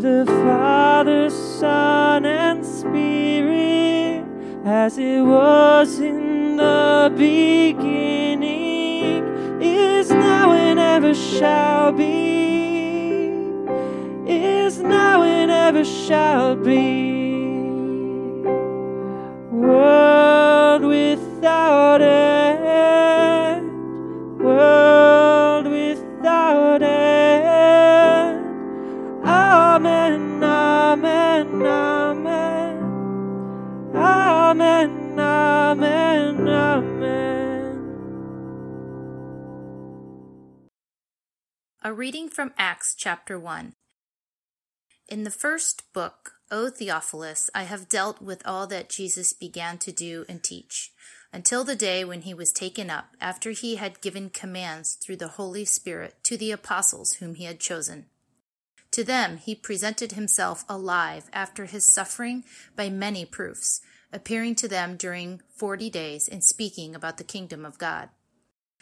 the Father, Son, and Spirit, as it was in the beginning, is now, and ever shall be, is now, and ever shall be. A reading from Acts chapter 1. In the first book, O Theophilus, I have dealt with all that Jesus began to do and teach, until the day when he was taken up, after he had given commands through the Holy Spirit to the apostles whom he had chosen. To them he presented himself alive after his suffering by many proofs, appearing to them during forty days and speaking about the kingdom of God.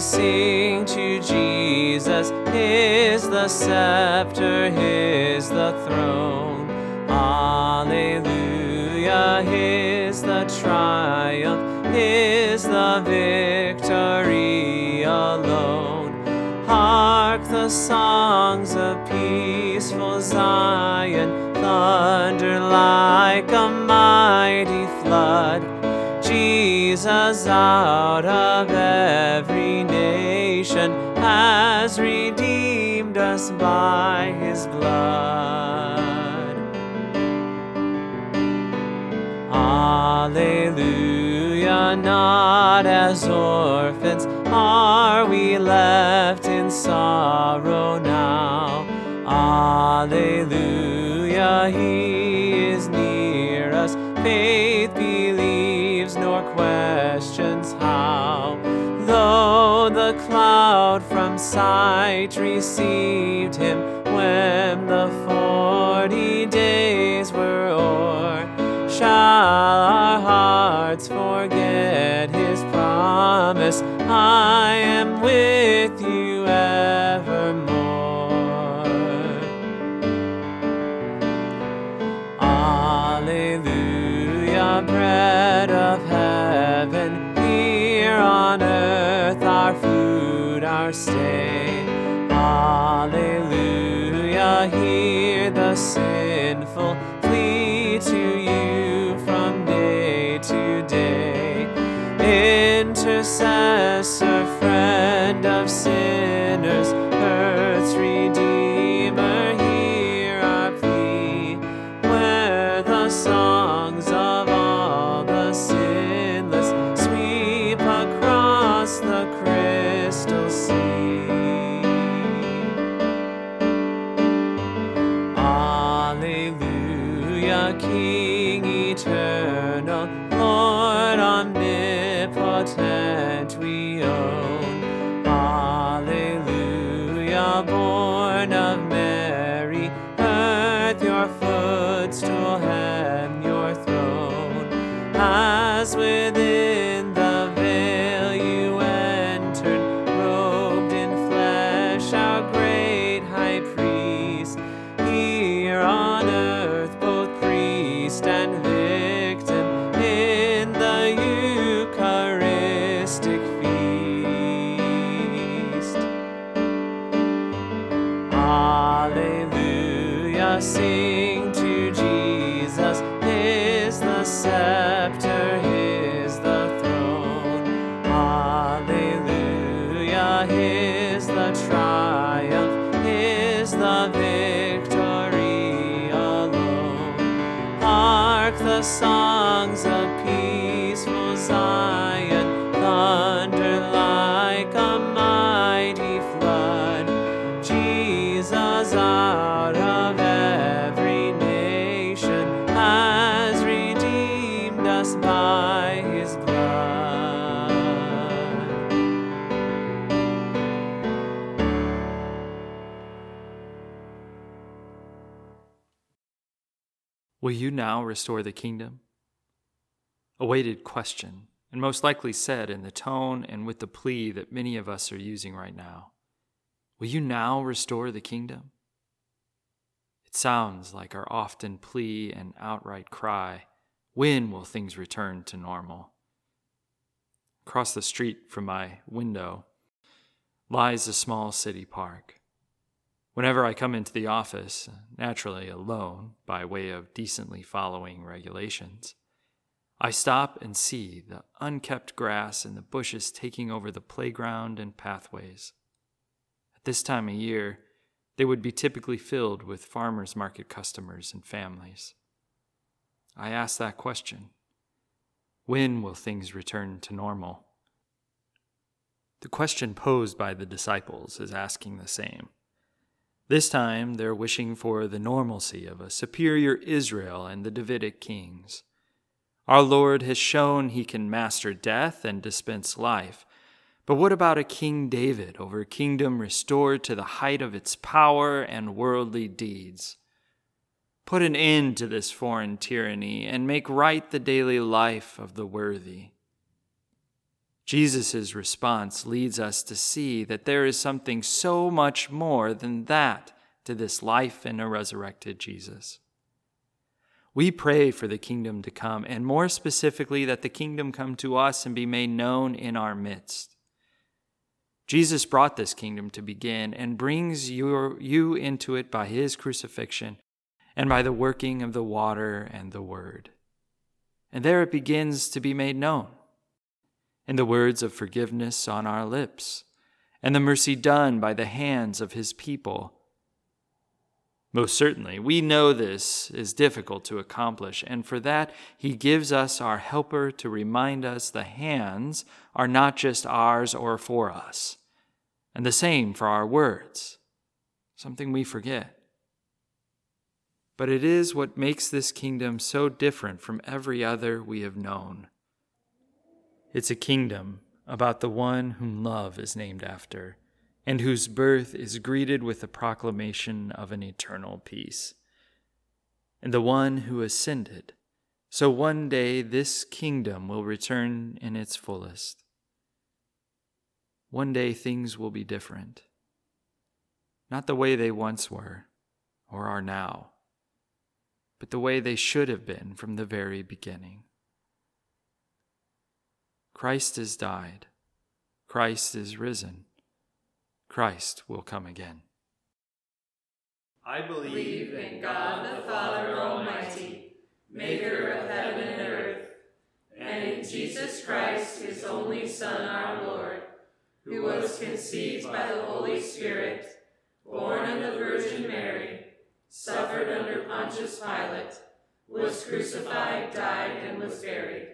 Sing to Jesus, His the scepter, His the throne. Alleluia, His the triumph, His the victory alone. Hark the songs of peaceful Zion, thunder like a mighty flood. Jesus out of every has redeemed us by his blood. Alleluia, not as orphans are we left in sorrow now. Alleluia, he is near us, faith cloud from sight received him when the forty days were o'er, shall our hearts forget his promise? I am with you our stay. Alleluia, here the sinful flee to you from day to day. Intercessor, friend of sinners, earth's redeemer, songs Will you now restore the kingdom? A weighted question, and most likely said in the tone and with the plea that many of us are using right now. Will you now restore the kingdom? It sounds like our often plea and outright cry when will things return to normal? Across the street from my window lies a small city park. Whenever I come into the office, naturally alone by way of decently following regulations, I stop and see the unkept grass and the bushes taking over the playground and pathways. At this time of year, they would be typically filled with farmers market customers and families. I ask that question When will things return to normal? The question posed by the disciples is asking the same. This time, they're wishing for the normalcy of a superior Israel and the Davidic kings. Our Lord has shown he can master death and dispense life. But what about a King David over a kingdom restored to the height of its power and worldly deeds? Put an end to this foreign tyranny and make right the daily life of the worthy. Jesus' response leads us to see that there is something so much more than that to this life in a resurrected Jesus. We pray for the kingdom to come, and more specifically, that the kingdom come to us and be made known in our midst. Jesus brought this kingdom to begin and brings your, you into it by his crucifixion and by the working of the water and the word. And there it begins to be made known in the words of forgiveness on our lips, and the mercy done by the hands of his people. Most certainly, we know this is difficult to accomplish, and for that, he gives us our helper to remind us the hands are not just ours or for us, and the same for our words, something we forget. But it is what makes this kingdom so different from every other we have known. It's a kingdom about the one whom love is named after, and whose birth is greeted with the proclamation of an eternal peace. And the one who ascended, so one day this kingdom will return in its fullest. One day things will be different, not the way they once were or are now, but the way they should have been from the very beginning. Christ has died. Christ is risen. Christ will come again. I believe in God the Father Almighty, maker of heaven and earth, and in Jesus Christ, his only Son, our Lord, who was conceived by the Holy Spirit, born of the Virgin Mary, suffered under Pontius Pilate, was crucified, died, and was buried.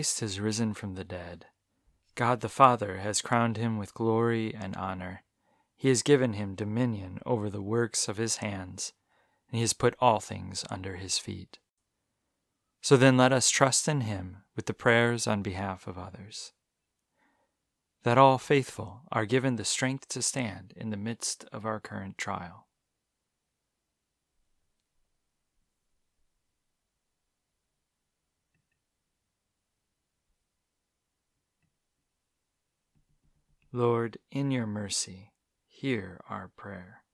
Christ has risen from the dead. God the Father has crowned him with glory and honor. He has given him dominion over the works of his hands, and he has put all things under his feet. So then let us trust in him with the prayers on behalf of others. That all faithful are given the strength to stand in the midst of our current trial. Lord, in your mercy, hear our prayer.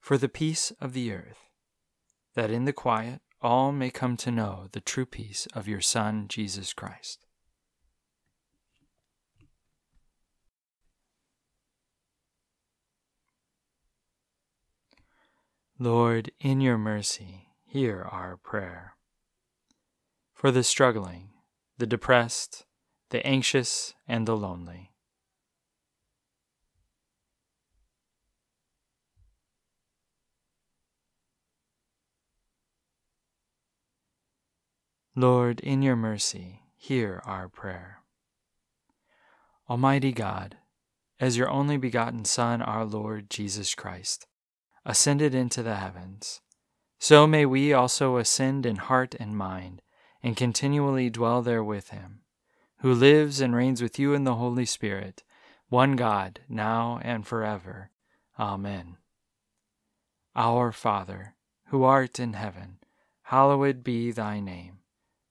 For the peace of the earth, that in the quiet all may come to know the true peace of your Son, Jesus Christ. Lord, in your mercy, hear our prayer. For the struggling, the depressed, the anxious, and the lonely Lord, in your mercy, hear our prayer. Almighty God, as your only begotten Son, our Lord Jesus Christ, ascended into the heavens, so may we also ascend in heart and mind, and continually dwell there with him, who lives and reigns with you in the Holy Spirit, one God, now and forever. Amen. Our Father, who art in heaven, hallowed be thy name.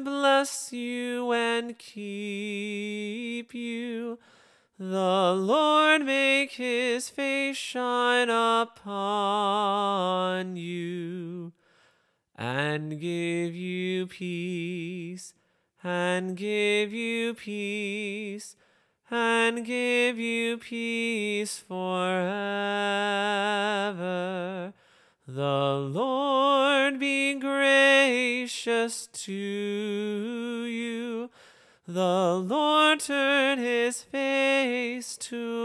bless you and keep you. The Lord make his face shine upon you and give you peace, and give you peace, and give you peace forever. The Lord be gracious to you. The Lord turn his face towards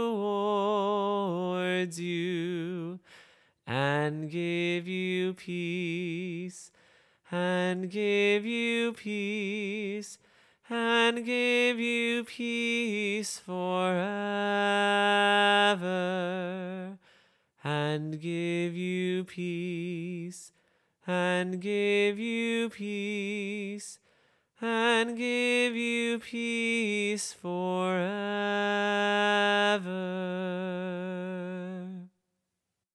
you and give you peace, and give you peace, and give you peace forever and give you peace, and give you peace, and give you peace forever.